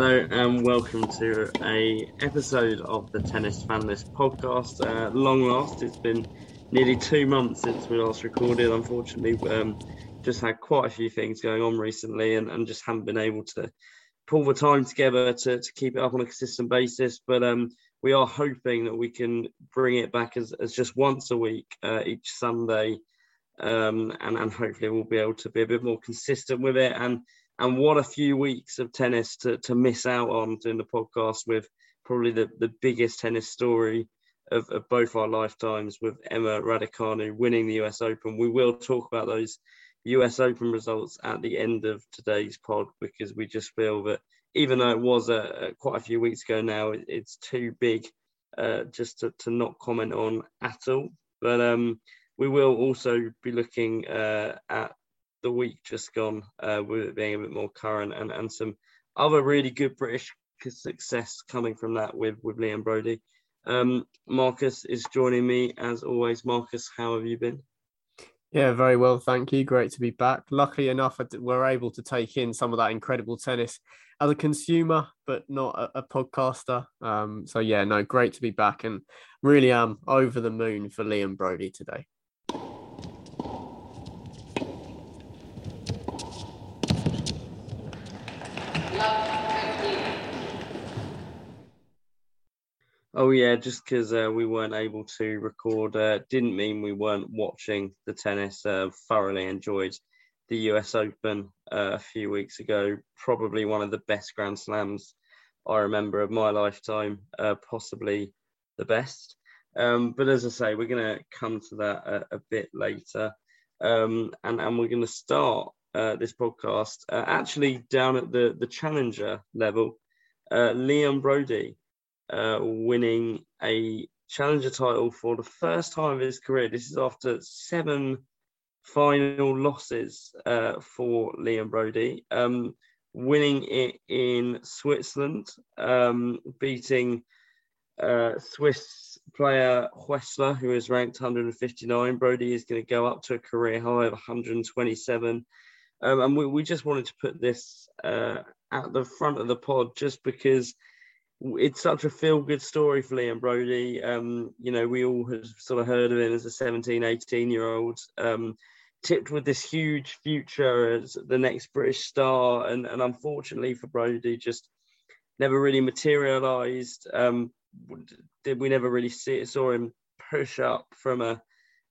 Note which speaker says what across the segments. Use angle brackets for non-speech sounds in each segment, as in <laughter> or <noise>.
Speaker 1: Hello and welcome to a episode of the Tennis Fan List podcast. Uh, long last, it's been nearly two months since we last recorded. Unfortunately, um, just had quite a few things going on recently and, and just haven't been able to pull the time together to, to keep it up on a consistent basis. But um, we are hoping that we can bring it back as, as just once a week, uh, each Sunday. Um, and, and hopefully we'll be able to be a bit more consistent with it. And and what a few weeks of tennis to, to miss out on doing the podcast with probably the, the biggest tennis story of, of both our lifetimes with Emma Raducanu winning the US Open. We will talk about those US Open results at the end of today's pod because we just feel that even though it was a, quite a few weeks ago now, it, it's too big uh, just to, to not comment on at all. But um, we will also be looking uh, at the week just gone, uh, with it being a bit more current, and, and some other really good British success coming from that with with Liam Broady. Um, Marcus is joining me as always. Marcus, how have you been?
Speaker 2: Yeah, very well, thank you. Great to be back. Luckily enough, we're able to take in some of that incredible tennis as a consumer, but not a, a podcaster. Um, so yeah, no, great to be back, and really am over the moon for Liam Broady today.
Speaker 1: Oh yeah, just because uh, we weren't able to record uh, didn't mean we weren't watching the tennis. Uh, thoroughly enjoyed the U.S. Open uh, a few weeks ago. Probably one of the best Grand Slams I remember of my lifetime. Uh, possibly the best. Um, but as I say, we're going to come to that a, a bit later, um, and and we're going to start uh, this podcast actually down at the the challenger level. Liam Broady uh, winning a challenger title for the first time of his career. This is after seven final losses uh, for Liam Broady, um, winning it in Switzerland, um, beating uh, Swiss player Huesler, who is ranked 159. Broady is going to go up to a career high of 127. Um, and we, we just wanted to put this uh, at the front of the pod just because it's such a feel good story for Liam Broady. Um, you know, we all have sort of heard of him as a 17, 18 year old, um, tipped with this huge future as the next British star. And, and unfortunately for Broady, just never really materialized. Um, did we never really see saw him push up from a,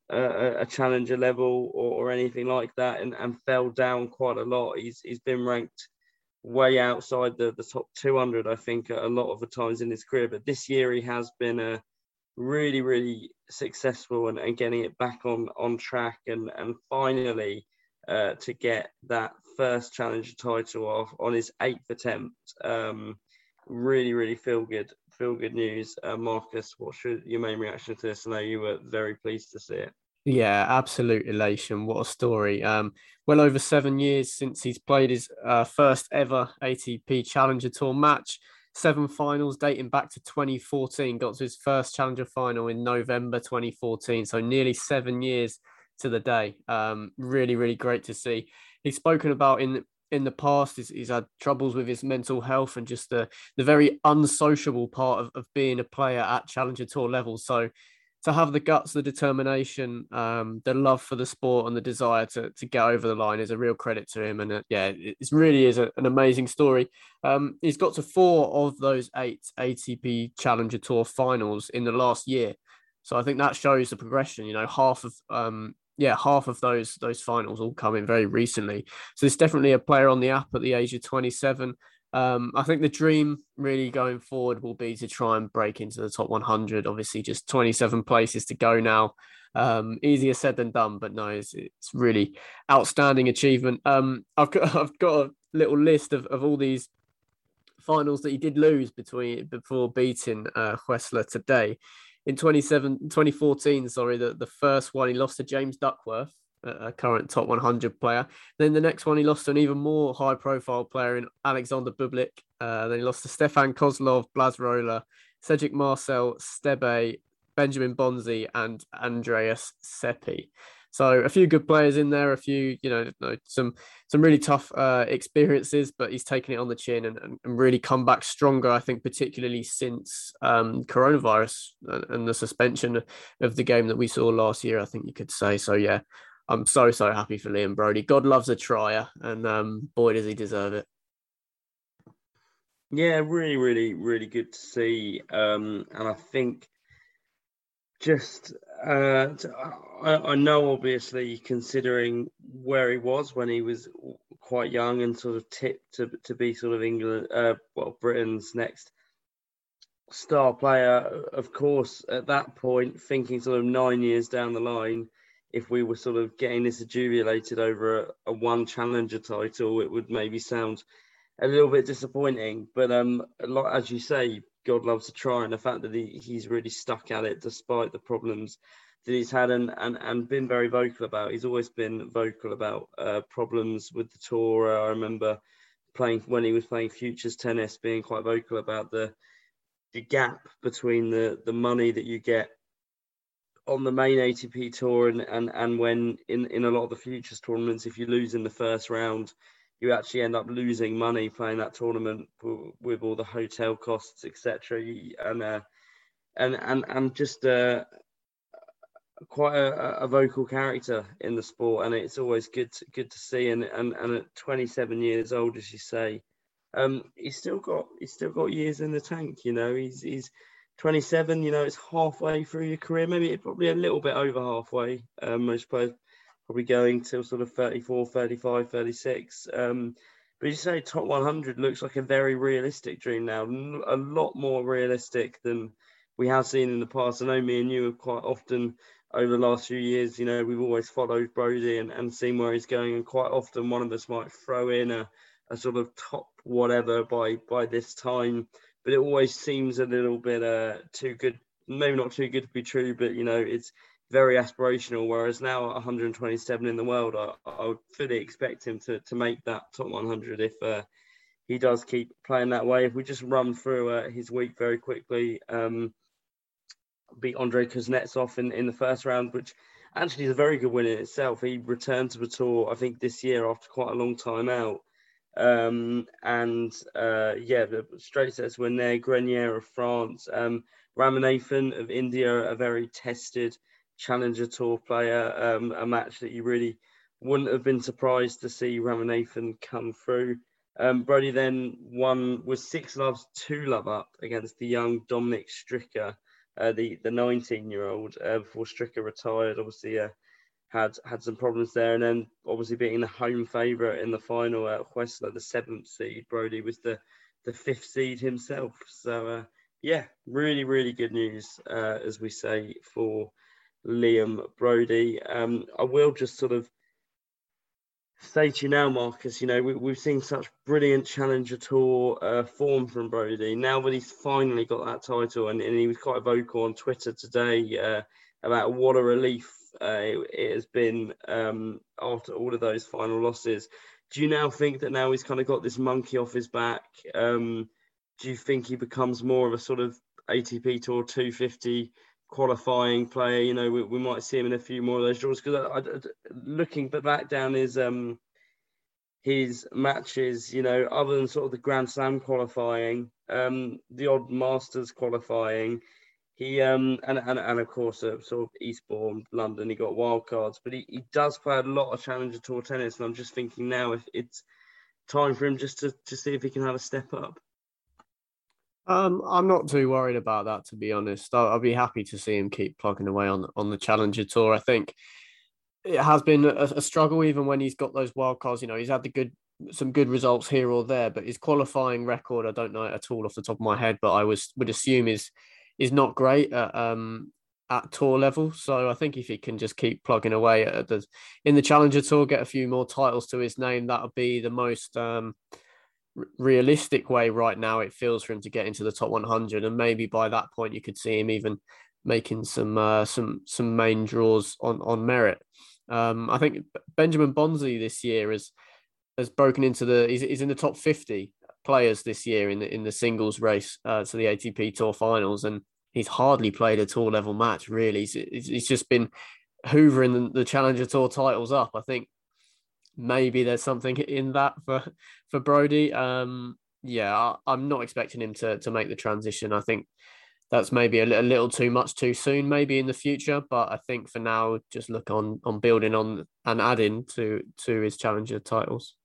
Speaker 1: a, a challenger level or, or, anything like that and, and fell down quite a lot. He's, he's been ranked way outside the, the top 200, I think, a lot of the times in his career. But this year he has been a really, really successful and, and getting it back on on track and and finally uh, to get that first challenger title off on his eighth attempt. Um, really, really feel good, feel good news. Uh, Marcus, what should your main reaction to this? I know you were very pleased to see it.
Speaker 2: Yeah, absolute elation. What a story. Um, well over seven years since he's played his uh, first ever ATP Challenger Tour match. Seven finals dating back to 2014. Got to his first Challenger final in November 2014. So nearly seven years to the day. Um, really, really great to see. He's spoken about in in the past he's, he's had troubles with his mental health and just the the very unsociable part of, of being a player at Challenger Tour level. So to have the guts, the determination, um, the love for the sport, and the desire to to get over the line is a real credit to him. And uh, yeah, it really is a, an amazing story. Um, he's got to four of those eight ATP Challenger Tour finals in the last year, so I think that shows the progression. You know, half of um, yeah, half of those those finals all come in very recently. So it's definitely a player on the app at the age of 27. Um, I think the dream really going forward will be to try and break into the top 100. Obviously, just 27 places to go now. Um, easier said than done, but no, it's, it's really outstanding achievement. Um, I've got <laughs> I've got a little list of, of all these finals that he did lose between before beating uh, today. In 27, 2014, sorry, the, the first one he lost to James Duckworth a current top 100 player. Then the next one, he lost to an even more high profile player in Alexander Bublik. Uh, then he lost to Stefan Kozlov, Blaz Rola, Cedric Marcel, Stebe, Benjamin Bonzi, and Andreas Seppi. So a few good players in there, a few, you know, some some really tough uh, experiences, but he's taken it on the chin and, and, really come back stronger. I think, particularly since um, coronavirus and the suspension of the game that we saw last year. I think you could say so. Yeah, I'm so so happy for Liam Broady. God loves a trier, and um, boy does he deserve it.
Speaker 1: Yeah, really, really, really good to see. Um, and I think just uh, I, I, know obviously considering where he was when he was quite young and sort of tipped to, to be sort of England, uh, well, Britain's next star player. Of course, at that point, thinking sort of nine years down the line, if we were sort of getting this adjuvelated over a, a one challenger title, it would maybe sound a little bit disappointing. But um, as you say, God loves to try, and the fact that he, he's really stuck at it despite the problems that he's had and, and, and been very vocal about. He's always been vocal about uh, problems with the tour. I remember playing when he was playing futures tennis, being quite vocal about the the gap between the the money that you get on the main ATP tour and, and, and when in, in a lot of the futures tournaments, if you lose in the first round, you actually end up losing money playing that tournament with all the hotel costs, etc. And uh, and and and just uh, quite a, a, vocal character in the sport, and it's always good to, good to see. And, and and at 27 years old, as you say, um, he's still got he's still got years in the tank. You know, he's he's 27. You know, it's halfway through your career, maybe probably a little bit over halfway. Um, most probably going till sort of 34, 35, 36. Um, but you say top 100 looks like a very realistic dream now, a lot more realistic than we have seen in the past. I know me and you have quite often over the last few years, you know, we've always followed Broady and, and seen where he's going. And quite often one of us might throw in a, a sort of top whatever by by this time. But it always seems a little bit uh, too good, maybe not too good to be true, but you know, it's very aspirational. Whereas now at 127 in the world, I, I would fully expect him to, to make that top 100 if uh, he does keep playing that way. If we just run through uh, his week very quickly, um, beat Andre Kuznetsov in, in the first round, which actually is a very good win in itself. He returned to the tour, I think, this year after quite a long time out. Um, and uh, yeah, the straight sets win there. Grenier of France, um, Ramanathan of India, a very tested Challenger Tour player, um, a match that you really wouldn't have been surprised to see Ramanathan come through. Um, Broady then won with six loves, two love up against the young Dominik Stricker, uh, the the 19 year old, uh, before Stricker retired. Obviously, uh, had had some problems there, and then obviously being the home favourite in the final at Huesler, the seventh seed. Broady was the the fifth seed himself. So uh, yeah, really really good news, uh, as we say for Liam Broady. Um, I will just sort of say to you now, Marcus, you know, we, have seen such brilliant Challenger Tour uh, form from Broady. Now that he's finally got that title, and, and he was quite vocal on Twitter today uh, about what a relief uh, it, has been um, after all of those final losses. Do you now think that now he's kind of got this monkey off his back? Um, do you think he becomes more of a sort of ATP Tour 250 qualifying player. You know, we, we might see him in a few more of those draws because looking back down his um his matches, you know, other than sort of the Grand Slam qualifying, um, the odd Masters qualifying, he um and and, and of course uh, sort of Eastbourne, London, he got wildcards, but he, he does play a lot of Challenger Tour tennis, and I'm just thinking now if it's time for him just to, to see if he can have a step up.
Speaker 2: Um, I'm not too worried about that, to be honest. I'll, I'll, be happy to see him keep plugging away on on the Challenger Tour. I think it has been a, a struggle, even when he's got those wild cards. You know, he's had the good some good results here or there, but his qualifying record, I don't know at all off the top of my head, but I was would assume is is not great at um at tour level. So I think if he can just keep plugging away at the in the Challenger Tour, get a few more titles to his name, that'll be the most um realistic way right now it feels for him to get into the top 100 and maybe by that point you could see him even making some uh, some some main draws on on merit. Um, i think benjamin bonzi this year has has broken into the he's, he's in the top 50 players this year in the in the singles race uh, to the atp tour finals and he's hardly played a tour level match really he's, he's just been hoovering the, the Challenger Tour titles up. I think maybe there's something in that for for Broady. Um, yeah, I, am not expecting him to to make the transition. I think that's maybe a, a, little too much too soon, maybe in the future. But I think for now, just look on on building on and adding to to his challenger titles.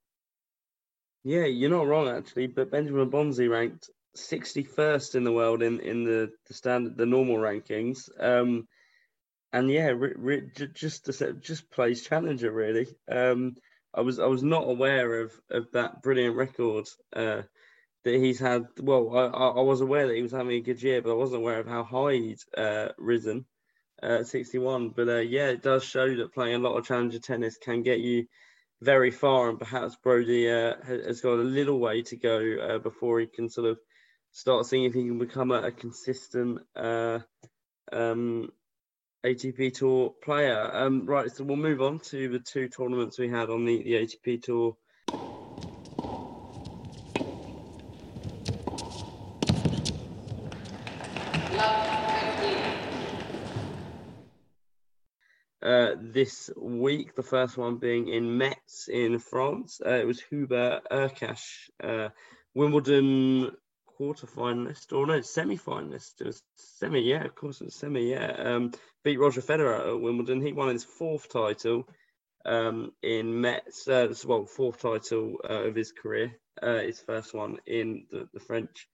Speaker 1: Yeah, you're not wrong actually. But Benjamin Bonzi ranked 61st in the world in in the the standard the normal rankings. Um, and yeah, re, re, just just plays challenger really. Um, I was I was not aware of of that brilliant record uh, that he's had. Well, I, I was aware that he was having a good year, but I wasn't aware of how high he'd uh, risen uh, at 61. But uh, yeah, it does show that playing a lot of challenger tennis can get you very far, and perhaps Broady uh, has got a little way to go uh, before he can sort of start seeing if he can become a, a consistent uh, um, ATP Tour player. Um, right, so we'll move on to the two tournaments we had on the, the ATP Tour. This week, the first one being in Metz in France. Uh, it was Hubert Hurkacz, uh, Wimbledon quarter-finalist, or no, semi-finalist. It was semi, yeah, of course, it was semi, yeah. Um, beat Roger Federer at Wimbledon. He won his fourth title um, in Metz. Uh, well, fourth title uh, of his career. Uh, his first one in the, the French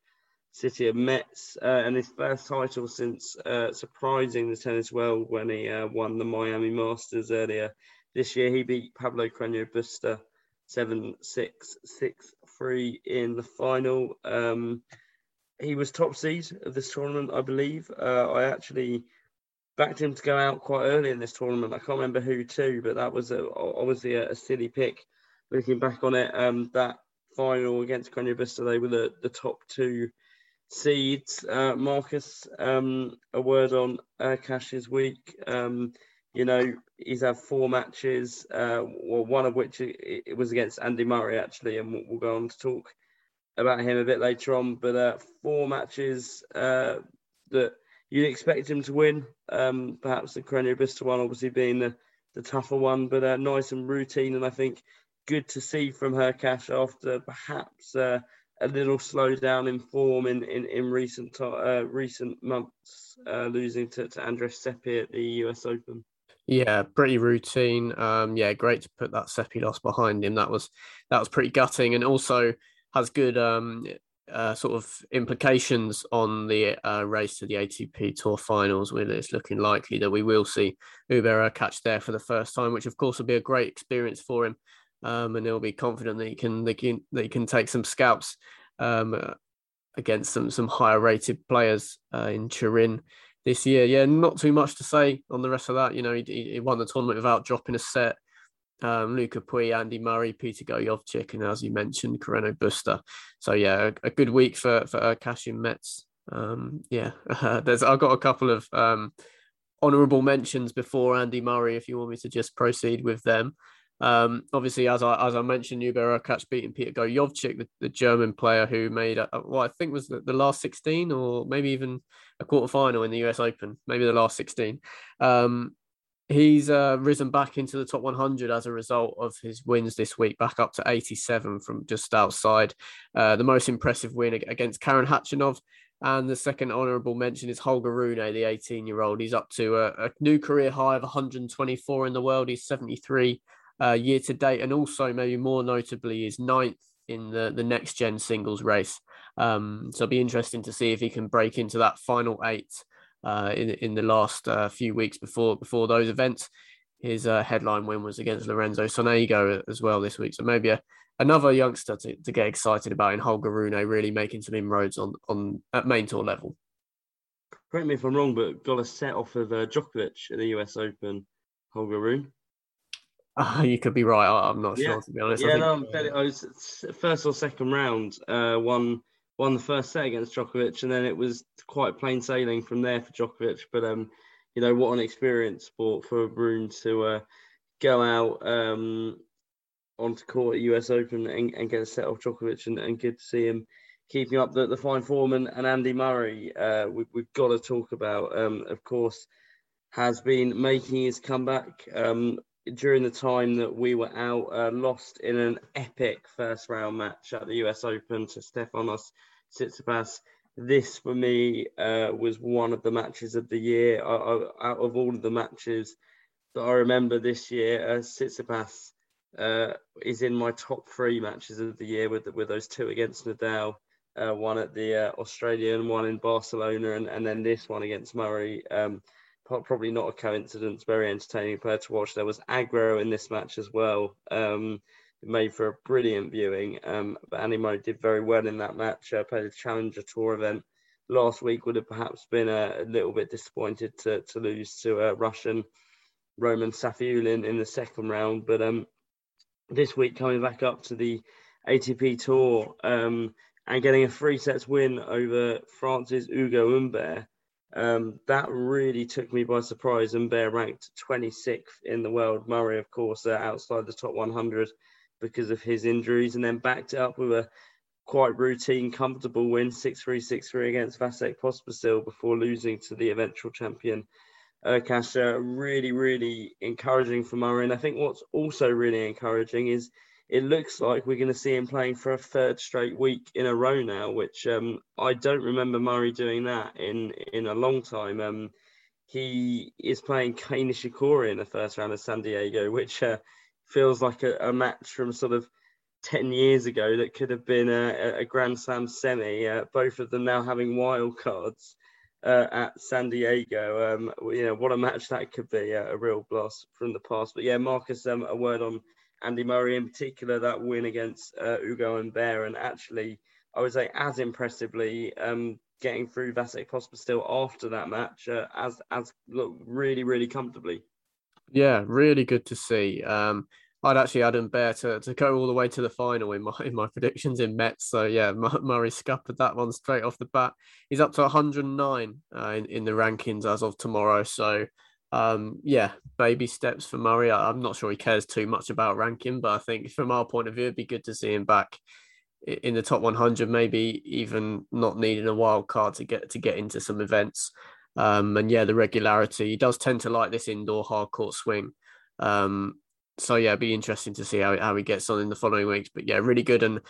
Speaker 1: city of Metz, uh, and his first title since uh, surprising the tennis world when he uh, won the Miami Masters earlier this year. He beat Pablo Carreño Busta 7 6 6 3 in the final. Um, he was top seed of this tournament, I believe. Uh, I actually backed him to go out quite early in this tournament. I can't remember who to, but that was a, obviously a, a, silly pick. Looking back on it, um, that final against Carreño Busta, they were the, the top two seeds. Uh, Marcus, um, a word on uh, Hurkacz's week. Um, you know, he's had four matches, uh, well, one of which it, was against Andy Murray, actually, and we'll, we'll, go on to talk about him a bit later on. But uh, four matches uh, that you'd expect him to win. Um, perhaps the Carreño Busta one, obviously, being the, the tougher one, but uh, nice and routine, and I think good to see from Hurkacz, after perhaps uh, a little slowdown in form in, in, in recent uh, recent months, uh, losing to, to Andreas Seppi at the US Open.
Speaker 2: Yeah, pretty routine. Um, yeah, great to put that Seppi loss behind him. That was that was pretty gutting, and also has good um, uh, sort of implications on the uh, race to the ATP Tour Finals. Where it's looking likely that we will see Hubert Hurkacz there for the first time, which of course will be a great experience for him, um, and he'll be confident that he can he can, he can take some scalps um, against some some higher rated players uh, in Turin this year. Yeah, not too much to say on the rest of that. You know, he, he won the tournament without dropping a set. Um, Lucas Pouille, Andy Murray, Peter Gojowczyk, and as you mentioned, Carreño Busta. So yeah, a, a, good week for for uh, Cashin Metz. Um, yeah, <laughs> there's I've got a couple of um, honourable mentions before Andy Murray. If you want me to just proceed with them. Um, obviously, as I as I mentioned, Hubert Hurkacz beating Peter Gojowczyk, the, the German player who made what I think was the, the last 16 or maybe even a quarter final in the US Open, maybe the last 16. Um, he's uh, risen back into the top 100 as a result of his wins this week, back up to 87 from just outside. Uh, the most impressive win against Karen Khachanov. And the second honourable mention is Holger Rune, the 18 year old. He's up to a, a, new career high of 124 in the world. He's 73 uh, year to date, and also maybe more notably is ninth in the the next gen singles race. Um, so it'll be interesting to see if he can break into that final eight uh, in in the last uh, few weeks before before those events. His uh, headline win was against Lorenzo Sonego as well this week. So maybe a, another youngster to, to get excited about in Holger Rune really making some inroads on on at main tour level.
Speaker 1: Correct me if I'm wrong, but got a set off of uh, Djokovic at the US Open. Holger Rune.
Speaker 2: Uh, <laughs> you could be right. I, am not yeah. sure to be honest.
Speaker 1: Yeah, I, no, I was first or second round. Uh, won won the first set against Djokovic, and then it was quite plain sailing from there for Djokovic. But um, you know what an experience sport for Rune to uh, go out um onto court at US Open and, and get a set off Djokovic, and, and good to see him keeping up the, the fine form. And, and Andy Murray, uh, we, have got to talk about. Um, of course, has been making his comeback. Um, during the time that we were out, uh, lost in an epic first round match at the US Open to Stefanos Tsitsipas. This for me uh, was one of the matches of the year. I, I, out of all of the matches that I remember this year, uh, Tsitsipas uh, is in my top three matches of the year with with those two against Nadal. Uh, one at the uh, Australian, one in Barcelona, and, and then this one against Murray. Um, probably not a coincidence. Very entertaining player to watch. There was aggro in this match as well. Um, made for a brilliant viewing. Um, but Murray did very well in that match. Uh, played a Challenger Tour event last week. Would have perhaps been a, a little bit disappointed to, to lose to a Russian Roman Safiullin in the second round. But um, this week coming back up to the ATP Tour um, and getting a three sets win over France's Hugo Humbert. Um, that really took me by surprise. Humbert ranked 26th in the world. Murray, of course, uh, outside the top 100 because of his injuries, and then backed it up with a quite routine, comfortable win 6 3 6 3 against Vasek Pospisil before losing to the eventual champion. Uh, really, really encouraging for Murray. And I think what's also really encouraging is it looks like we're going to see him playing for a third straight week in a row now, which um, I don't remember Murray doing that in in a long time. Um, he is playing Kei Nishikori in the first round of San Diego, which uh, feels like a, a, match from sort of 10 years ago that could have been a, a Grand Slam semi. Uh, both of them now having wild cards uh, at San Diego. Um, you know, what a match that could be, a real blast from the past. But yeah, Marcus, um, a word on Andy Murray in particular, that win against uh, Ugo Humbert, and actually, I would say as impressively, um, getting through Vasek Pospisil after that match, uh, as as look really really comfortably.
Speaker 2: Yeah, really good to see. Um, I'd actually had Bear to, to go all the way to the final in my in my predictions in Metz. So yeah, Murray scuppered that one straight off the bat. He's up to 109 uh, in in the rankings as of tomorrow. So um, yeah, baby steps for Murray. I, am not sure he cares too much about ranking, but I think from our point of view, it'd be good to see him back in the top 100. Maybe even not needing a wild card to get to get into some events. Um, and yeah, the regularity. He does tend to like this indoor hard court swing. Um, so yeah, it'd be interesting to see how how he gets on in the following weeks. But yeah, really good and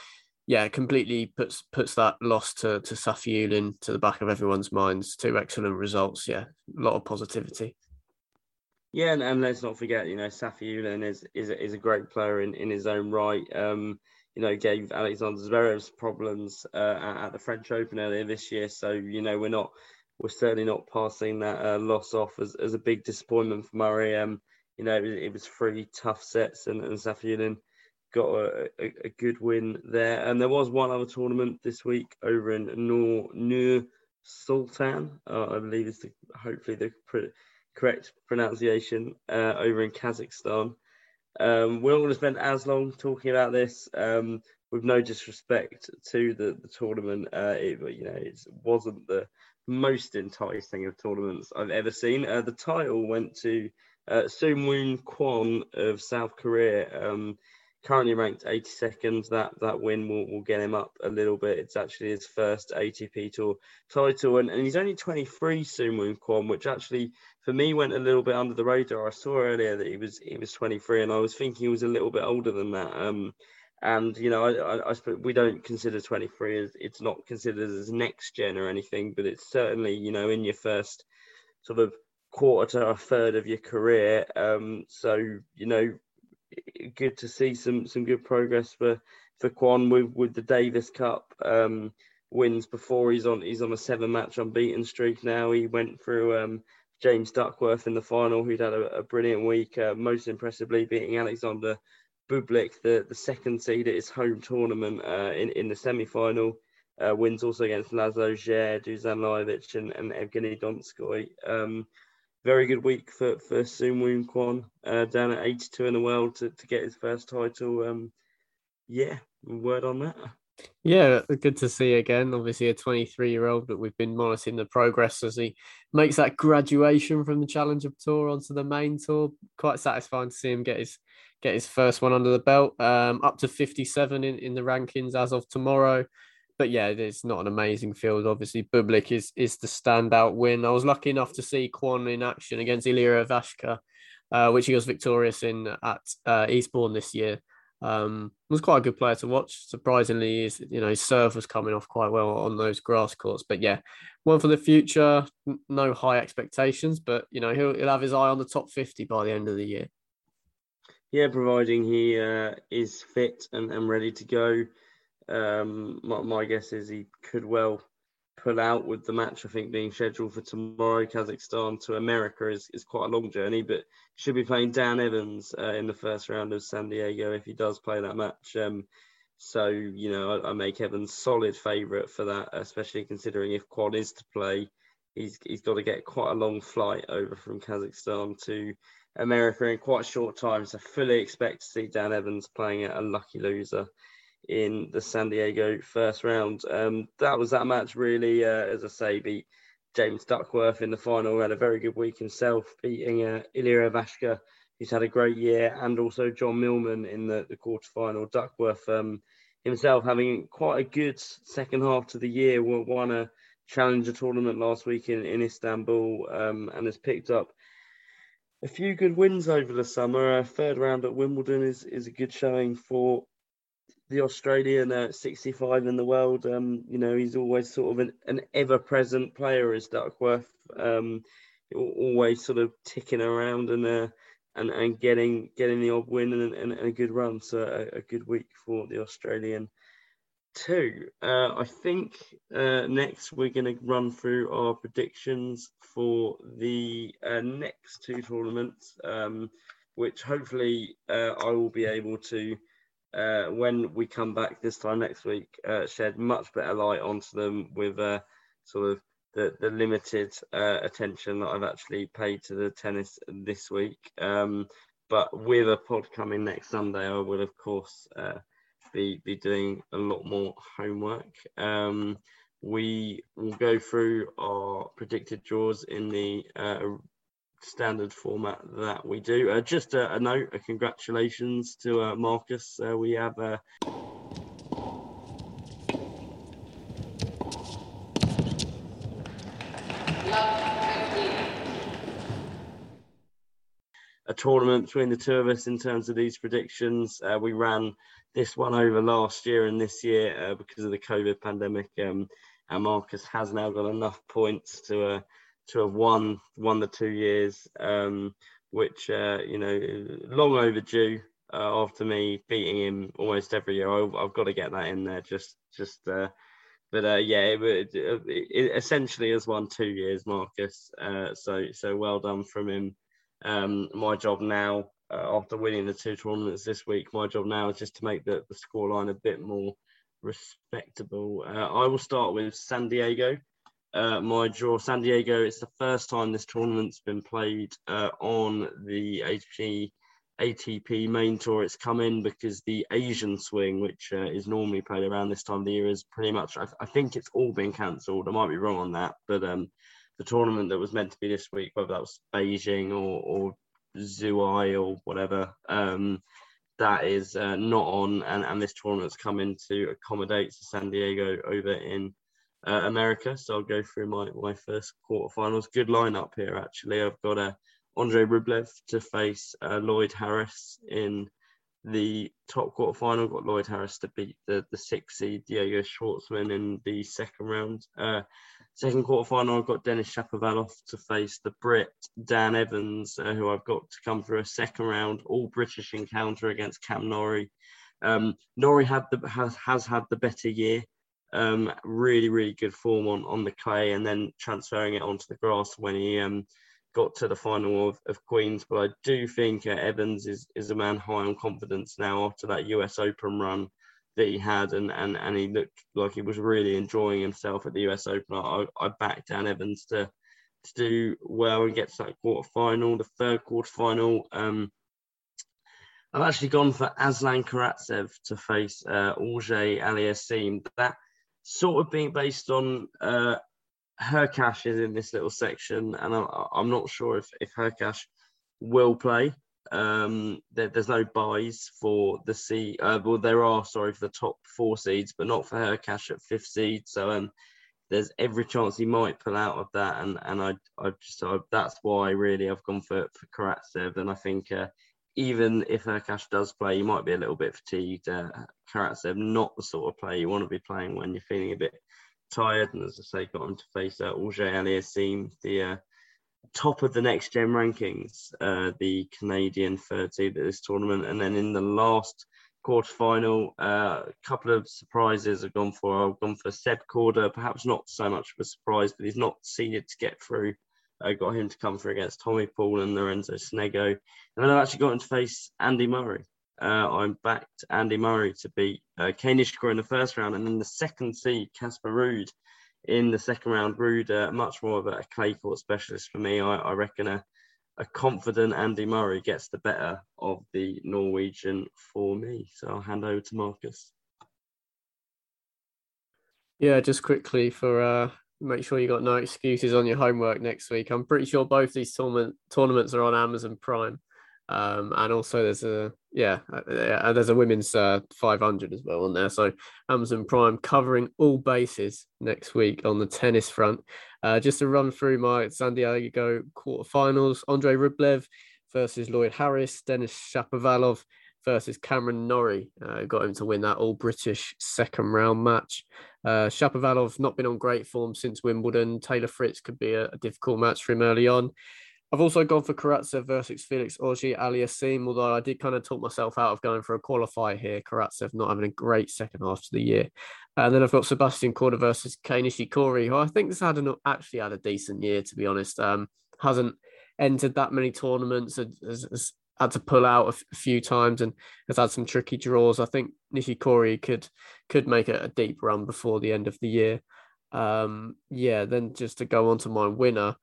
Speaker 2: yeah, completely puts puts that loss to to Safiullin to the back of everyone's minds. Two excellent results. Yeah, a lot of positivity.
Speaker 1: Yeah, and, and, let's not forget, you know, Safiullin is is a, is a great player in, in his own right. Um, you know, gave Alexander Zverev's problems uh, at, at, the French Open earlier this year. So you know, we're not we're certainly not passing that uh, loss off as, as a big disappointment for Murray. Um, you know, it, it was three tough sets, and, and Safiullin got a, a, a, good win there. And there was one other tournament this week over in Nur Sultan, uh, I believe is the hopefully the correct pronunciation uh, over in Kazakhstan. Um, we're not going to spend as long talking about this. Um, with no disrespect to the, the tournament, uh, it, you know, it wasn't the most enticing of tournaments I've ever seen. Uh, the title went to uh, Soonwoo Kwon of South Korea. Um, currently ranked 82nd. That that win will, will get him up a little bit. It's actually his first ATP Tour title, and, and he's only 23, Soonwoo Kwon, which actually for me went a little bit under the radar. I saw earlier that he was he was 23, and I was thinking he was a little bit older than that. Um, and you know, I, I, I we don't consider 23 as it's not considered as next gen or anything, but it's certainly you know in your first sort of quarter to a third of your career. Um, so you know, good to see some some good progress for for Kwon with with the Davis Cup um, wins before. He's on he's on a seven match unbeaten streak now. He went through um, James Duckworth in the final, who'd had a, a brilliant week, uh, most impressively beating Alexander Bublik, the, the second seed at his home tournament uh, in in the semi final. Uh, wins also against Laszlo Djere, Dusan Lajovic, and, and Evgeny Donskoy. Um, very good week for for Soonwoo Kwon uh, down at 82 in the world to, to get his first title. Um, yeah, word on that.
Speaker 2: Yeah, good to see again. Obviously, a 23 year old, but we've been monitoring the progress as he makes that graduation from the Challenger Tour onto the main tour. Quite satisfying to see him get his get his first one under the belt. Um, up to 57 in, in the rankings as of tomorrow but yeah, it's not an amazing field. Obviously, Bublik is is the standout win. I was lucky enough to see Kwon in action against Ilya Ivashka, uh, which he was victorious in at uh, Eastbourne this year. Um, was quite a good player to watch. Surprisingly, his you know his serve was coming off quite well on those grass courts. But yeah, one for the future. No high expectations, but you know he'll he'll have his eye on the top fifty by the end of the year.
Speaker 1: Yeah, providing he uh, is fit and, and ready to go. Um, my, my guess is he could well pull out with the match. I think being scheduled for tomorrow, Kazakhstan to America is, is quite a long journey, but should be playing Dan Evans uh, in the first round of San Diego if he does play that match. Um, so you know, I, I make Evans solid favourite for that, especially considering if Kwon is to play, he's he's got to get quite a long flight over from Kazakhstan to America in quite a short time. So fully expect to see Dan Evans playing at a lucky loser in the San Diego first round. Um, that was that match, really. Uh, as I say, beat James Duckworth in the final. Had a very good week himself, beating uh, Ilya Ivashka, who's had a great year, and also John Millman in the, the quarterfinal. Duckworth um, himself having quite a good second half to the year. Won a challenger tournament last week in, in Istanbul um, and has picked up a few good wins over the summer. A third round at Wimbledon is, is a good showing for the Australian uh, 65 in the world. Um, you know, he's always sort of an, an ever-present player as Duckworth. Um, always sort of ticking around and uh, and and getting getting the odd win and, and, and a good run. So a, a, good week for the Australian too. Uh, I think uh, next we're going to run through our predictions for the uh, next two tournaments, um, which hopefully uh, I will be able to uh, when we come back this time next week, uh, shed much better light onto them with uh, sort of the, the limited uh, attention that I've actually paid to the tennis this week. Um, but with a pod coming next Sunday, I will, of course, uh, be, be doing a lot more homework. Um, we will go through our predicted draws in the uh, standard format that we do. Uh, just a, a, note, a congratulations to uh, Marcus. Uh, we have uh, a tournament between the two of us in terms of these predictions. Uh, we ran this one over last year and this year uh, because of the COVID pandemic. Um, and Marcus has now got enough points to to have won won the two years, um, which uh, you know long overdue. Uh, after me beating him almost every year, I, have got to get that in there. Just just. Uh, but uh, yeah, it, it, it, essentially has won two years, Marcus. Uh, so so well done from him. Um, my job now, uh, after winning the two tournaments this week, my job now is just to make the, the scoreline a bit more respectable. Uh, I will start with San Diego uh, my draw. San Diego, it's the first time this tournament's been played uh, on the HP ATP main tour. It's come in because the Asian swing, which uh, is normally played around this time of the year, is pretty much, I, I think it's all been cancelled. I might be wrong on that, but um, the tournament that was meant to be this week, whether that was Beijing or, or Zhuhai or whatever, um, that is uh, not on, and, and this tournament's come in to accommodate San Diego over in uh, America. So I'll go through my, my first quarterfinals. Good lineup here, actually. I've got uh, Andre Rublev to face uh, Lloyd Harris in the top quarterfinal. Got Lloyd Harris to beat the, the six seed Diego Schwartzman in the second round. Uh, second quarterfinal, I've got Denis Shapovalov to face the Brit Dan Evans, uh, who I've got to come through a second round all British encounter against Cam Norrie. Um, Norrie had the, has, has had the better year um, really, really good form on, on the clay and then transferring it onto the grass when he um, got to the final of, of Queens. But I do think uh, Evans is, is a man high on confidence now after that US Open run that he had and, and, and he looked like he was really enjoying himself at the US Open. I, I backed Dan Evans to to do well and get to that quarter final, the third quarter final. Um, I've actually gone for Aslan Karatsev to face uh, Auger Aliassime. That sort of being based on uh, Hurkacz is in this little section, and I'm, I'm not sure if if Hurkacz will play. Um, there, there's no buys for the seed. Uh, well, there are sorry for the top four seeds, but not for Hurkacz at fifth seed. So um, there's every chance he might pull out of that, and and I I just I, that's why really I've gone for for Karatsev, and I think uh, even if Hurkacz does play, you might be a little bit fatigued. Uh, Karatsev, not the sort of player you want to be playing when you're feeling a bit tired, and as I say, got him to face uh, Auger-Aliassime, the uh, top of the next gen rankings, uh, the Canadian third seed at this tournament, and then in the last quarterfinal. A uh, couple of surprises I've gone for. I've gone for Seb Korda, perhaps not so much of a surprise, but he's not seeded to get through. I got him to come for against Tommy Paul and Lorenzo Sonego. And then I've actually got him to face Andy Murray. Uh, I'm backed Andy Murray to beat uh, Nishikori in the first round, and then the second seed, Casper Ruud, in the second round. Ruud, uh, much more of a clay court specialist for me. I, I reckon a a confident Andy Murray gets the better of the Norwegian for me. So I'll hand over to Marcus.
Speaker 2: Yeah, just quickly for uh, make sure you got no excuses on your homework next week. I'm pretty sure both these tournament tournaments are on Amazon Prime. Um, and also there's a yeah, uh, there's a women's uh, 500 as well on there. So Amazon Prime covering all bases next week on the tennis front. Uh, just to run through my San Diego quarterfinals: Andre Rublev versus Lloyd Harris, Denis Shapovalov versus Cameron Norrie. Uh, got him to win that all British second round match. Uh, Shapovalov not been on great form since Wimbledon. Taylor Fritz could be a, a difficult match for him early on. I've also gone for Karatsev versus Felix Auger-Aliassime, although I did kind of talk myself out of going for a qualifier here. Karatsev not having a great second half to the year. And then I've got Sebastian Korda versus Kei Nishikori, who I think has had an, actually had a decent year, to be honest. Um, hasn't entered that many tournaments, has, has had to pull out a, few times and has had some tricky draws. I think Nishikori could could make a, a deep run before the end of the year. Um, yeah, then just to go on to my winner,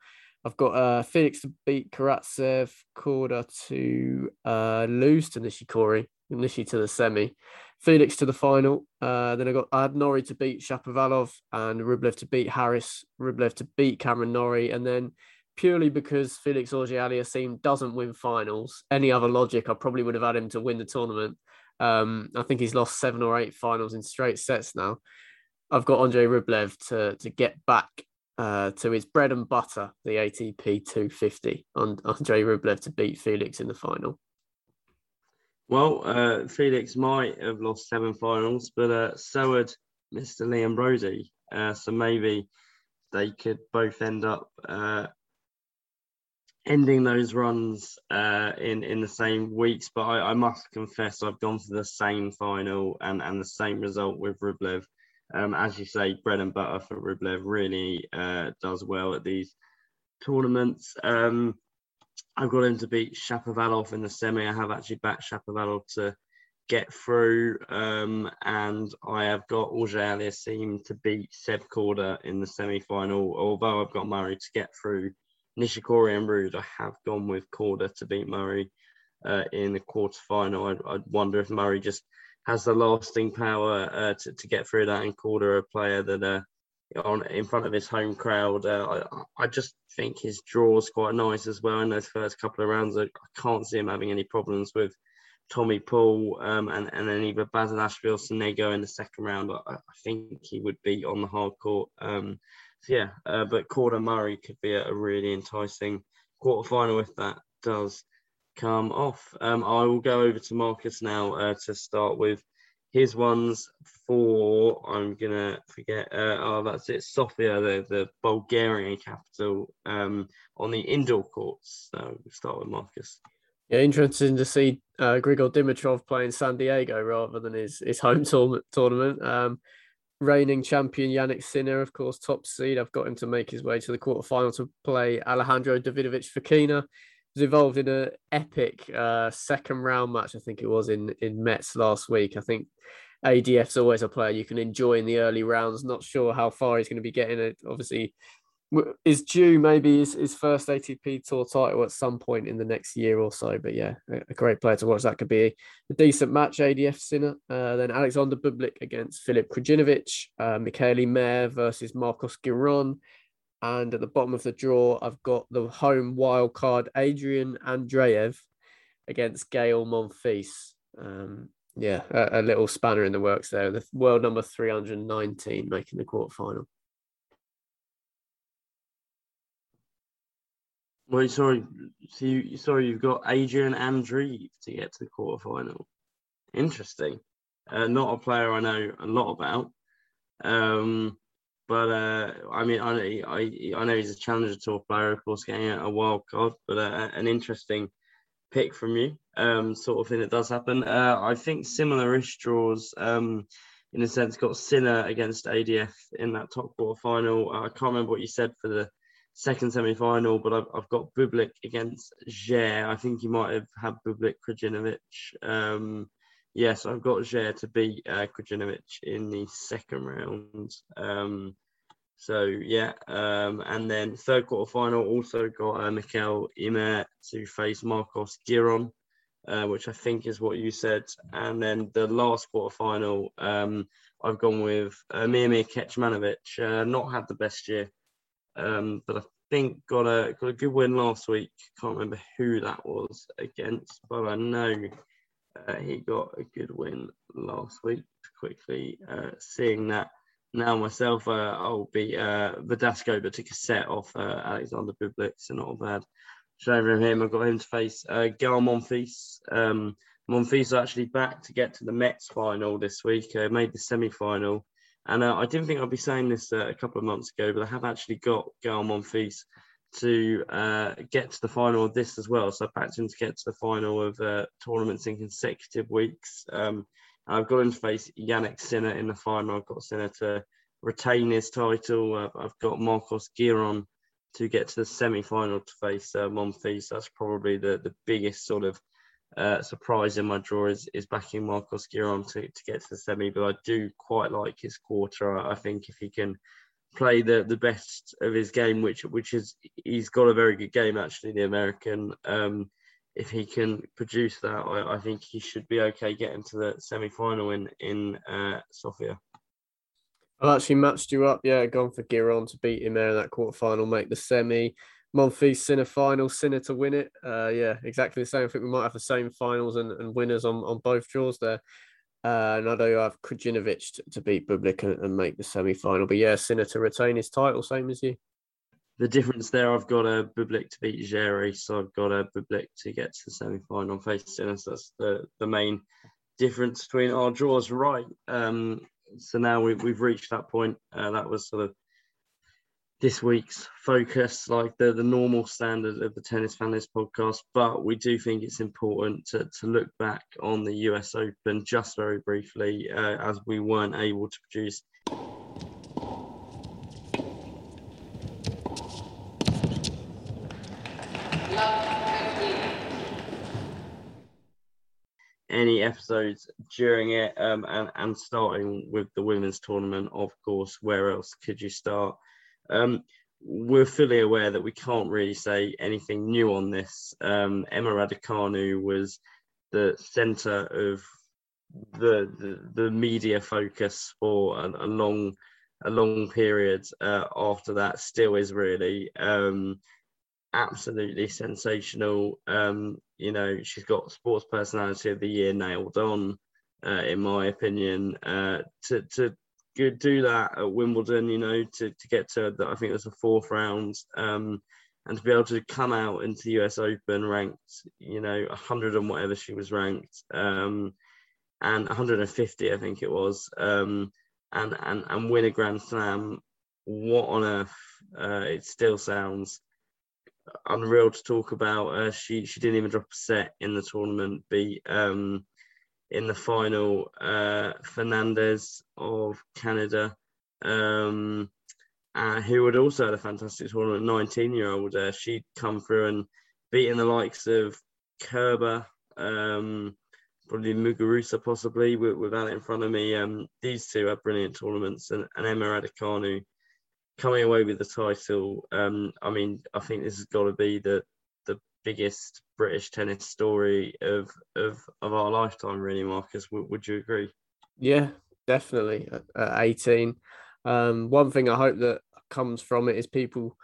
Speaker 2: I've got uh, Felix to beat Karatsev, Korda to uh, lose to Nishikori, Nishi to the semi, Felix to the final. Uh, then I got I had Norrie to beat Shapovalov and Rublev to beat Harris, Rublev to beat Cameron Norrie, and then purely because Felix Auger-Aliassime doesn't win finals, any other logic, I probably would have had him to win the tournament. Um, I think he's lost seven or eight finals in straight sets now. I've got Andre Rublev to to get back uh, to his bread and butter, the ATP 250 on <laughs> Andre Rublev to beat Felix in the final?
Speaker 1: Well, uh, Felix might have lost seven finals, but uh, so would Mr. Liam. Uh, so maybe they could both end up uh, ending those runs uh, in in the same weeks. But I, I, must confess, I've gone for the same final and, and the same result with Rublev. Um, as you say, bread and butter for Rublev really uh, does well at these tournaments. Um, I've got him to beat Shapovalov in the semi. I have actually backed Shapovalov to get through, um, and I have got Auger-Aliassime to beat Seb Korda in the semi-final. Although I've got Murray to get through Nishikori and Ruud, I have gone with Korda to beat Murray uh, in the quarterfinal. I'd, I'd wonder if Murray just has the lasting power uh, to, to get through that and Korda a player that uh, on in front of his home crowd. Uh, I, I just think his draw is quite nice as well in those first couple of rounds. I, I can't see him having any problems with Tommy Paul um, and, and then either Basilashvili or Sonego in the second round. I, I, think he would be on the hard court. Um, so yeah, uh, but Korda Murray could be a, really enticing quarterfinal if that does come off. Um, I will go over to Marcus now uh, to start with his ones for I'm gonna forget. Uh, oh, that's it. Sofia, the the Bulgarian capital, um, on the indoor courts. So we'll start with Marcus.
Speaker 2: Yeah, interesting to see uh, Grigor Dimitrov playing San Diego rather than his his home tour- tournament. Um, reigning champion Jannik Sinner, of course, top seed. I've got him to make his way to the quarterfinal to play Alejandro Davidovich Fokina was involved in an epic uh, second round match. I think it was in in Metz last week. I think ADF's always a player you can enjoy in the early rounds. Not sure how far he's going to be getting it. Obviously, is due maybe his, his first ATP Tour title at some point in the next year or so. But yeah, a great player to watch. That could be a decent match. ADF Sinner. Uh, then Alexander Bublik against Filip Krajinovic. Uh, Mikael Ymer versus Marcos Giron. And at the bottom of the draw, I've got the home wild card Adrian Andreev against Gael Monfils. Um, yeah, a, a, little spanner in the works there. The world number 319 making the quarterfinal.
Speaker 1: Well, sorry, so you, sorry, you've got Adrian Andreev to get to the quarterfinal. Interesting. Uh, not a player I know a lot about. Um, but uh, I mean, I, I I know he's a Challenger Tour player, of course, getting a wild card, but uh, an interesting pick from you, um, sort of thing that does happen. Uh, I think similar-ish draws, um, in a sense, got Sinner against ADF in that top quarter final. I can't remember what you said for the second semi-final, but I've, I've got Bublik against Djere. I think he might have had Bublik Krajinovic. Um, yes, I've got Djere to beat uh, Krajinovic in the second round. Um, so yeah, um, and then third quarter final also got uh, Ymer to face Marcos Giron, uh, which I think is what you said. And then the last quarter final, um, I've gone with uh, Miomir Kecmanovic. Uh, not had the best year, um, but I think got a got a good win last week. Can't remember who that was against, but I know uh, he got a good win last week. Quickly uh, seeing that now myself, uh, I'll be uh, Verdasco, but took a set off uh, Alexander Bublik, so not bad from him. I've got him to face uh, Gael Monfils. Um, Monfils actually back to get to the Metz final this week, uh, made the semi final. And uh, I didn't think I'd be saying this uh, a couple of months ago, but I have actually got Gael Monfils to uh, get to the final of this as well. So I backed him to get to the final of uh, tournaments in consecutive weeks. Um, I've got him to face Jannik Sinner in the final. I've got Sinner to retain his title. Uh, I've got Marcos Giron to get to the semi-final to face uh, Monfils. That's probably the, the biggest sort of uh, surprise in my draw is, is backing Marcos Giron to, to get to the semi, but I do quite like his quarter. I think if he can play the, the best of his game, which which is he's got a very good game actually, the American. Um, if he can produce that, I, I, think he should be okay getting to the semi final in in uh, Sofia.
Speaker 2: I've actually matched you up, yeah, gone for Giron to beat him there in that quarter final, make the semi. Monfils Sinner final, Sinner to win it. Uh, yeah, exactly the same. I think we might have the same finals and, and winners on, on both draws there. Uh, and I know I have Krajinovic to, to beat Bublik and, and, make the semi final. But yeah, Sinner to retain his title, same as you.
Speaker 1: The difference there, I've got a Bublik to beat Djere, so I've got a Bublik to get to the semi final face Sinner. So that's the, the main difference between our draws, right? Um, so now we, we've reached that point. Uh, that was sort of this week's focus, like the, the normal standard of the Tennis Fan List podcast. But we do think it's important to, to look back on the US Open just very briefly, uh, as we weren't able to produce any episodes during it um, and, and starting with the women's tournament, of course, where else could you start? Um, we're fully aware that we can't really say anything new on this. Um, Emma Raducanu was the centre of the, the, the media focus for a, a long a long period uh, after that. Still is really. Um, absolutely sensational. Um, you know, she's got sports personality of the year nailed on, uh, in my opinion. Uh, to to do that at Wimbledon, you know, to, to get to I think it was the fourth round, um, and to be able to come out into the US Open ranked, you know, 100 and whatever she was ranked, um, and 150, I think it was, um, and and and win a Grand Slam. What on earth? Uh, it still sounds unreal to talk about. Uh, she she didn't even drop a set in the tournament. Beat um, in the final uh, Fernandez of Canada, um, uh, who had also had a fantastic tournament. Nineteen year old, uh, she'd come through and beaten the likes of Kerber. Um, probably Muguruza possibly without it in front of me. Um, these two had brilliant tournaments, and, and Emma Raducanu coming away with the title, um, I mean, I think this has got to be the biggest British tennis story of of of our lifetime, really, Marcus. W- would you agree?
Speaker 2: Yeah, definitely. At, at eighteen, um, one thing I hope that comes from it is people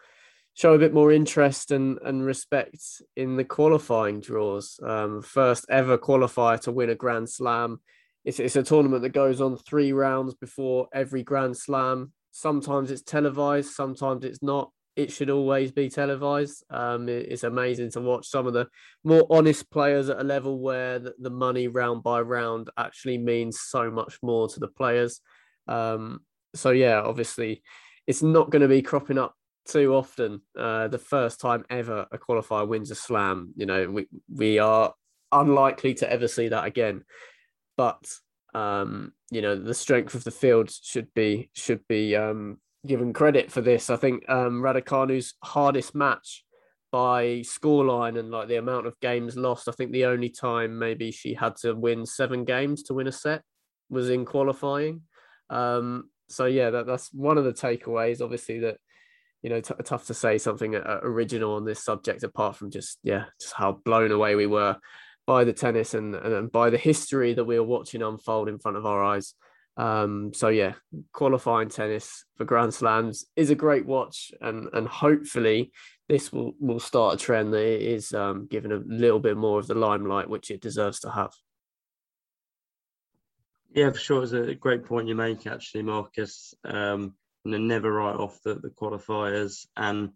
Speaker 2: show a bit more interest and, and respect in the qualifying draws. Um, first ever qualifier to win a Grand Slam. It's, it's a tournament that goes on three rounds before every Grand Slam. Sometimes it's televised, sometimes it's not. It should always be televised. Um, it, it's amazing to watch some of the more honest players at a level where the, the money round by round actually means so much more to the players. Um, so yeah, obviously, it's not going to be cropping up too often. Uh, the first time ever a qualifier wins a slam, you know, we we are unlikely to ever see that again. But um, you know, the strength of the field should be should be um, given credit for this. I think um, Raducanu's hardest match by scoreline and like the amount of games lost. I think the only time maybe she had to win seven games to win a set was in qualifying. Um, so yeah, that, that's one of the takeaways. Obviously, that you know, t- tough to say something uh, original on this subject apart from just yeah, just how blown away we were by the tennis and and by the history that we were watching unfold in front of our eyes. Um, so yeah, qualifying tennis for Grand Slams is a great watch, and and hopefully this will will start a trend that is um, given a little bit more of the limelight which it deserves to have.
Speaker 1: Yeah, for sure. It's a great point you make, actually, Marcus. Um, and never write off the, the qualifiers. And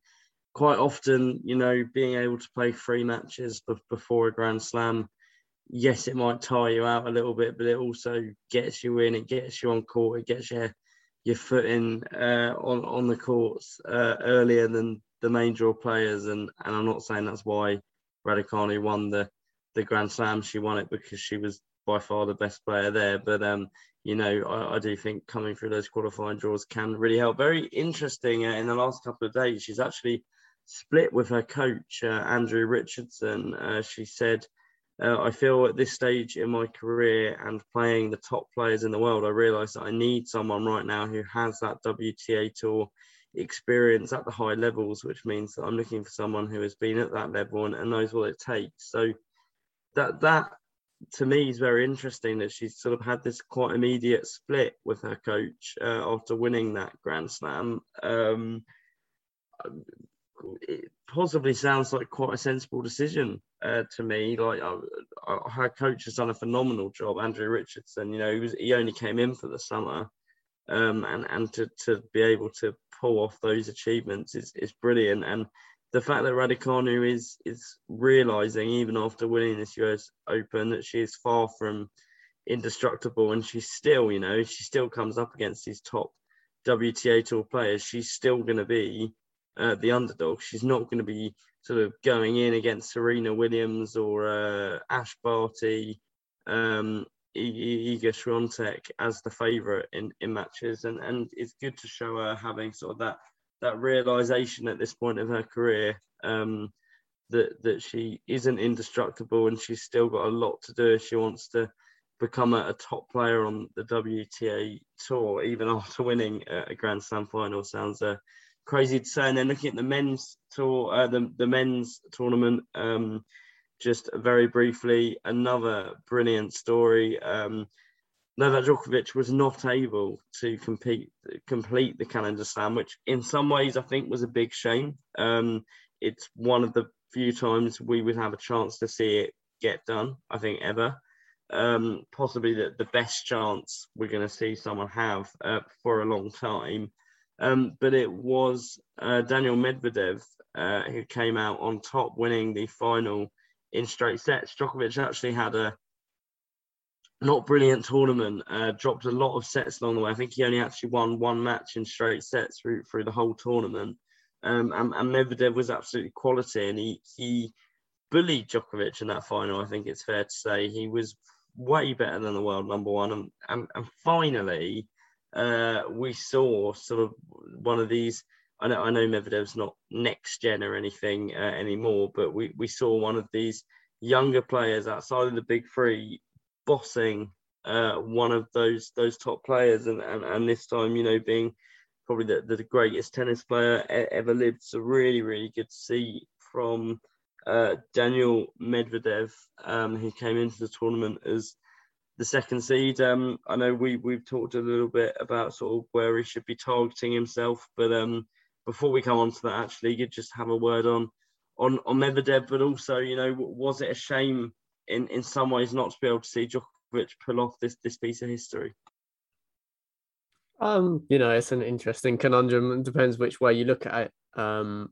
Speaker 1: quite often, you know, being able to play three matches before a Grand Slam, yes, it might tire you out a little bit, but it also gets you in, it gets you on court, it gets your your foot in uh, on on the courts uh, earlier than the main draw players. And and I'm not saying that's why Raducanu won the the Grand Slam. She won it because she was by far the best player there. But um, you know, I, I, do think coming through those qualifying draws can really help. Very interesting uh, in the last couple of days. She's actually split with her coach, uh, Andrew Richardson. Uh, she said, uh, I feel at this stage in my career and playing the top players in the world, I realise that I need someone right now who has that WTA tour experience at the high levels, which means that I'm looking for someone who has been at that level and, and knows what it takes. So that that to me is very interesting that she's sort of had this quite immediate split with her coach uh, after winning that Grand Slam. Um, it possibly sounds like quite a sensible decision uh, to me. Like her coach has done a phenomenal job, Andrew Richardson. You know, he was he only came in for the summer, um, and and to to be able to pull off those achievements is is brilliant. And the fact that Raducanu is is realizing even after winning this US Open that she is far from indestructible, and she's still, you know, she still comes up against these top WTA Tour players. She's still going to be uh, the underdog. She's not going to be sort of going in against Serena Williams or uh, Ash Barty, um, Iga Swiatek as the favourite in, in matches, and and it's good to show her having sort of that that realization at this point of her career um, that that she isn't indestructible and she's still got a lot to do if she wants to become a, a top player on the WTA tour, even after winning a, a Grand Slam final. Sounds uh, crazy to say. And then looking at the men's tour, uh, the the men's tournament. Um, just very briefly, another brilliant story. Um, Novak Djokovic was not able to compete complete the calendar slam, which in some ways I think was a big shame. Um, it's one of the few times we would have a chance to see it get done. I think ever, um, possibly the, the best chance we're going to see someone have uh, for a long time. Um, but it was uh, Daniel Medvedev uh, who came out on top, winning the final in straight sets. Djokovic actually had a not brilliant tournament. Uh, dropped a lot of sets along the way. I think he only actually won one match in straight sets through through the whole tournament. Um, and, and Medvedev was absolutely quality, and he he bullied Djokovic in that final. I think it's fair to say he was way better than the world number one. And and, and finally, uh, we saw sort of one of these. I know I know Medvedev's not next gen or anything uh, anymore, but we we saw one of these younger players outside of the big three bossing uh, one of those those top players, and, and and this time, you know, being probably the, the greatest tennis player ever lived. So really, really good to see from uh, Daniel Medvedev, um, who came into the tournament as the second seed. Um, I know we we've talked a little bit about sort of where he should be targeting himself, but um, before we come on to that, actually, you just have a word on on on Medvedev, but also, you know, was it a shame in in some ways not to be able to see Djokovic pull off this this piece of history?
Speaker 2: Um, you know, it's an interesting conundrum. It depends which way you look at it. Um,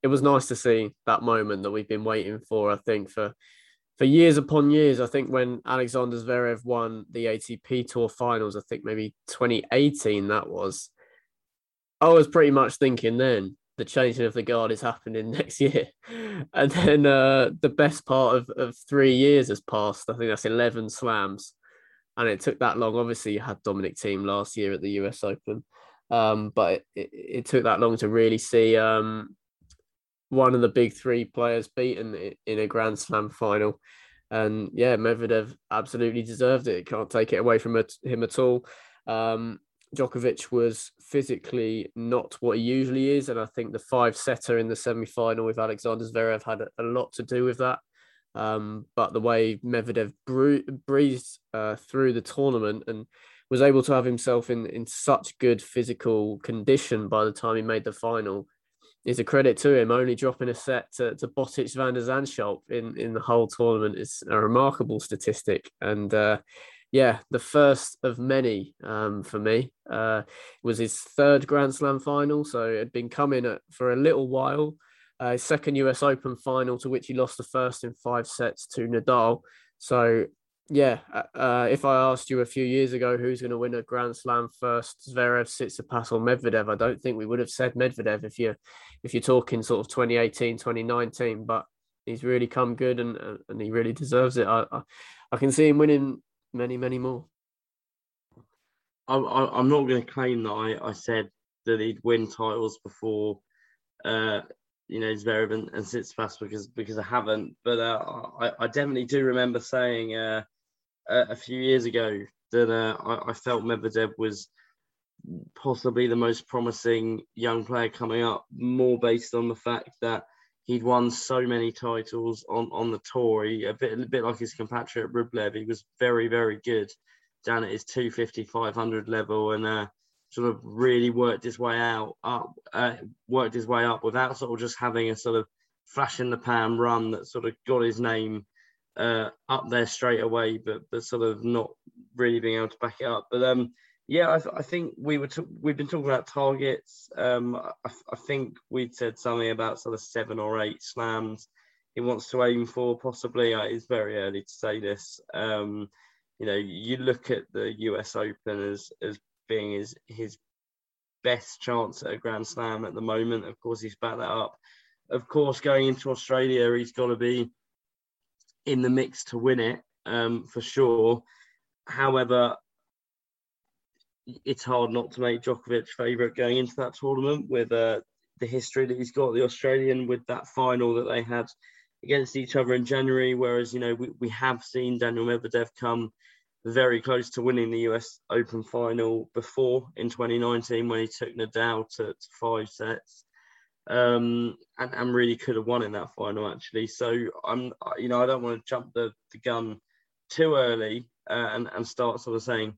Speaker 2: it was nice to see that moment that we've been waiting for. I think for for years upon years. I think when Alexander Zverev won the ATP Tour Finals, I think maybe 2018 that was. I was pretty much thinking then the changing of the guard is happening <laughs> next year, and then uh, the best part of, of three years has passed. I think that's 11 slams, and it took that long. Obviously, you had Dominic Thiem last year at the US Open, um, but it, it, it, took that long to really see um, one of the big three players beaten in a Grand Slam final. And yeah, Medvedev absolutely deserved it. Can't take it away from him at all. Um, Djokovic was physically not what he usually is, and I think the five setter in the semi final with Alexander Zverev had a, lot to do with that. Um, but the way Medvedev breezed uh, through the tournament and was able to have himself in, in such good physical condition by the time he made the final is a credit to him. Only dropping a set to, to Botic van der Zandschulp in, in the whole tournament is a remarkable statistic. And uh, yeah, the first of many um, for me uh, was his third Grand Slam final. So it had been coming at, for a little while. Uh, second US Open final to which he lost the first in five sets to Nadal. So yeah, uh, uh, if I asked you a few years ago who's going to win a Grand Slam first, Zverev, Tsitsipas, or Medvedev, I don't think we would have said Medvedev if you if you're talking sort of 2018, 2019. But he's really come good and and he really deserves it. I I, I can see him winning many many more.
Speaker 1: I, I am not going to claim that I, I said that he'd win titles before. Uh, you know Zverev and, and Tsitsipas because because I haven't, but uh, I, I definitely do remember saying uh, a, few years ago that uh, I, I, felt Medvedev was possibly the most promising young player coming up, more based on the fact that he'd won so many titles on, on the tour. He, a bit a bit like his compatriot Rublev, he was very very good down at his 250 500 level and uh, sort of really worked his way out up uh, worked his way up without sort of just having a sort of flash in the pan run that sort of got his name uh, up there straight away, but but sort of not really being able to back it up. But um, yeah, I, th- I think we were t- we've been talking about targets. Um, I, think we'd said something about sort of seven or eight slams he wants to aim for. Possibly, uh, it's very early to say this. Um, you know, you look at the U.S. Open as as being his his best chance at a Grand Slam at the moment. Of course, he's backed that up. Of course, going into Australia, he's got to be in the mix to win it um, for sure. However, it's hard not to make Djokovic favourite going into that tournament with uh, the history that he's got, the Australian, with that final that they had against each other in January. Whereas, you know, we, we have seen Daniel Medvedev come very close to winning the US Open final before in 2019 when he took Nadal to, to five sets um, and, and really could have won in that final actually. So I'm, you know, I don't want to jump the, the gun too early uh, and and start sort of saying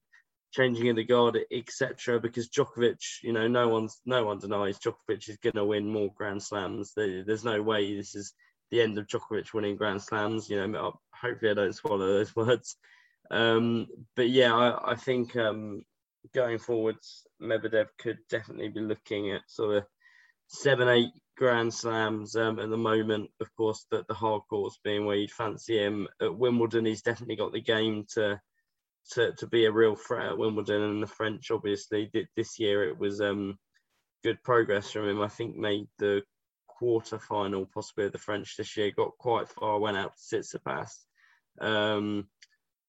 Speaker 1: changing in the guard, etc. Because Djokovic, you know, no one's no one denies Djokovic is going to win more Grand Slams. there's no way this is the end of Djokovic winning Grand Slams. You know, hopefully I don't swallow those <laughs> words. Um, but yeah, I, I think um, going forwards, Medvedev could definitely be looking at sort of seven, eight Grand Slams um, at the moment. Of course, the, the hard courts being where you'd fancy him. At Wimbledon, he's definitely got the game to to, to be a real threat at Wimbledon. And the French, obviously, this year it was um, good progress from him. I think made the quarter final, possibly of the French this year, got quite far, went out to Tsitsipas. Um,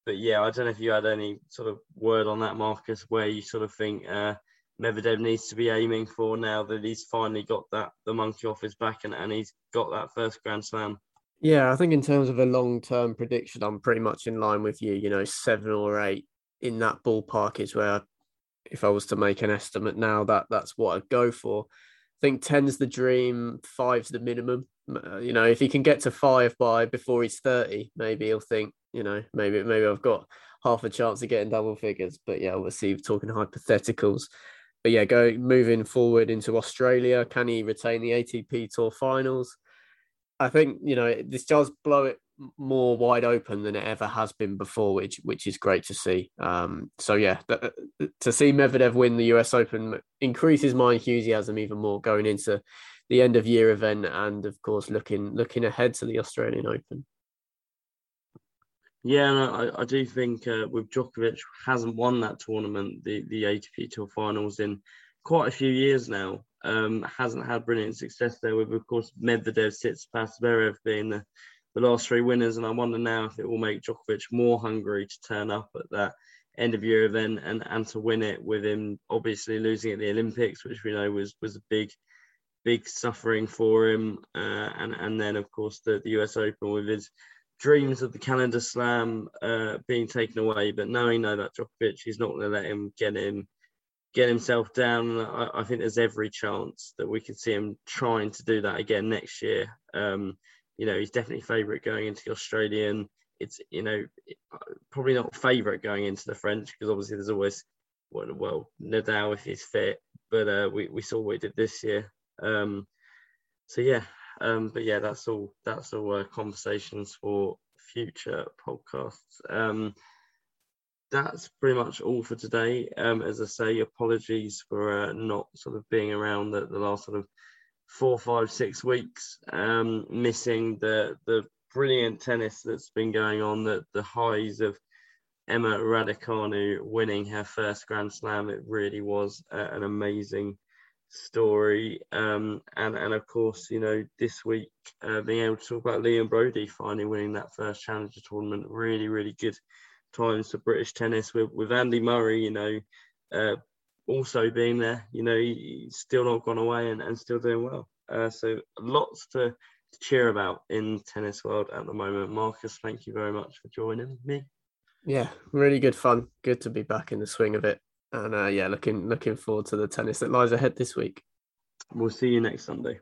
Speaker 1: but yeah, I don't know if you had any sort of word on that, Marcus, where you sort of think uh, Medvedev needs to be aiming for now that he's finally got that the monkey off his back and, and he's got that first Grand Slam.
Speaker 2: Yeah, I think in terms of a long term prediction, I'm pretty much in line with you. You know, seven or eight in that ballpark is where, if I was to make an estimate now, that that's what I'd go for. I think ten's the dream, five's the minimum. Uh, you know, if he can get to five by before he's thirty, maybe he'll think, you know, maybe maybe I've got half a chance of getting double figures. But yeah, obviously talking hypotheticals. but yeah, go moving forward into Australia. Can he retain the ATP Tour Finals? I think you know this does blow it more wide open than it ever has been before, which which is great to see. Um, so yeah, th- to see Medvedev win the US Open increases my enthusiasm even more going into the end of year event, and of course looking looking ahead to the Australian Open.
Speaker 1: Yeah, no, I, I do think uh, with Djokovic hasn't won that tournament, the the ATP Tour Finals in quite a few years now. Um, hasn't had brilliant success there. With of course Medvedev, Tsitsipas, Zverev being the the last three winners, and I wonder now if it will make Djokovic more hungry to turn up at that end of year event and and to win it with him obviously losing at the Olympics, which we know was was a big big suffering for him, uh, and and then of course the, the US Open with his dreams of the calendar Slam uh, being taken away, but knowing now that Djokovic he's not going to let him get him get himself down. I, I, think there's every chance that we could see him trying to do that again next year. Um, you know, he's definitely favourite going into the Australian. It's you know probably not favourite going into the French because obviously there's always well, well Nadal if he's fit, but uh, we we saw what he did this year. Um, so yeah, um, but yeah, that's all. That's all uh, conversations for future podcasts. Um, that's pretty much all for today. Um, as I say, apologies for uh, not sort of being around the, the last sort of four, five, six weeks, um, missing the the brilliant tennis that's been going on, the the highs of Emma Raducanu winning her first Grand Slam. It really was uh, an amazing story. Um, and and of course, you know, this week uh, being able to talk about Liam Broady finally winning that first Challenger tournament, really, really good times for British tennis with with Andy Murray. You know, uh, also being there. You know, he's still not gone away and, and still doing well. Uh, so lots to, to cheer about in tennis world at the moment. Marcus, thank you very much for joining me.
Speaker 2: Yeah, really good fun. Good to be back in the swing of it. And uh, yeah, looking looking forward to the tennis that lies ahead this week.
Speaker 1: We'll see you next Sunday.